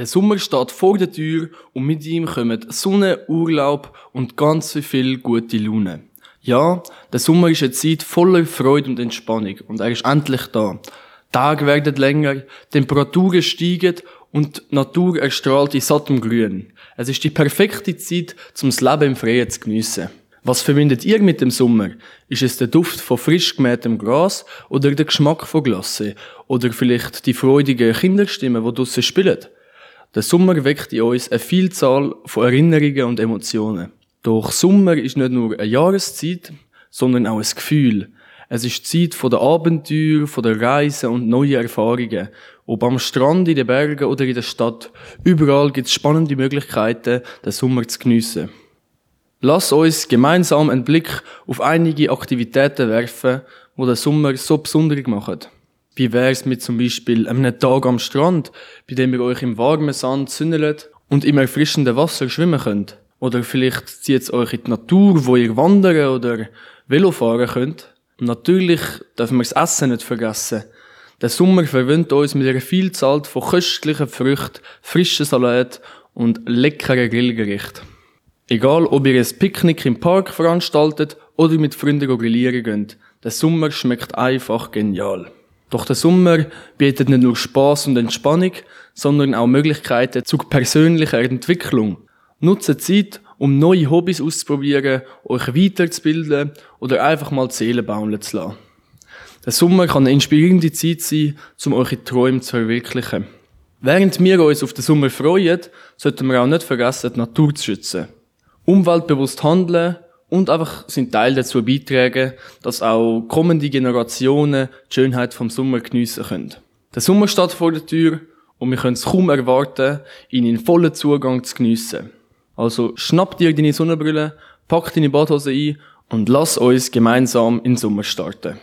Der Sommer steht vor der Tür und mit ihm kommen Sonne, Urlaub und ganz viel gute Laune. Ja, der Sommer ist eine Zeit voller Freude und Entspannung und er ist endlich da. Tage werden länger, Temperaturen steigen und die Natur erstrahlt in sattem Grün. Es ist die perfekte Zeit, zum das Leben im Freien zu geniessen. Was verbindet ihr mit dem Sommer? Ist es der Duft von frisch gemähtem Gras oder der Geschmack von Glasse? Oder vielleicht die freudigen Kinderstimmen, die draussen spielen? Der Sommer weckt in uns eine Vielzahl von Erinnerungen und Emotionen. Doch Sommer ist nicht nur eine Jahreszeit, sondern auch ein Gefühl. Es ist die Zeit der Abenteuer, der Reisen und neuen Erfahrungen. Ob am Strand, in den Bergen oder in der Stadt, überall gibt es spannende Möglichkeiten, den Sommer zu geniessen. Lass uns gemeinsam einen Blick auf einige Aktivitäten werfen, die den Sommer so besonders machen. Wie wär's mit zum Beispiel einem Tag am Strand, bei dem ihr euch im warmen Sand sünnelt und im erfrischenden Wasser schwimmen könnt? Oder vielleicht zieht es euch in die Natur, wo ihr wandern oder Velo fahren könnt. Natürlich dürfen wir das Essen nicht vergessen. Der Sommer verwöhnt uns mit einer Vielzahl von köstlichen Früchten, frischen Salat und leckeren Grillgerichten. Egal, ob ihr ein Picknick im Park veranstaltet oder mit Freunden grillieren geht, der Sommer schmeckt einfach genial. Doch der Sommer bietet nicht nur Spaß und Entspannung, sondern auch Möglichkeiten zur persönlichen Entwicklung. Nutze Zeit, um neue Hobbys auszuprobieren, euch weiterzubilden oder einfach mal die Seele zu lassen. Der Sommer kann eine inspirierende Zeit sein, um eure Träume zu verwirklichen. Während wir uns auf den Sommer freuen, sollten wir auch nicht vergessen, die Natur zu schützen. Umweltbewusst handeln und einfach seinen Teil dazu beitragen, dass auch kommende Generationen die Schönheit vom Sommer geniessen können. Der Sommer steht vor der Tür und wir können es kaum erwarten, ihn in vollen Zugang zu geniessen. Also schnapp dir deine Sonnenbrille, pack deine Badhose ein und lass uns gemeinsam in den Sommer starten.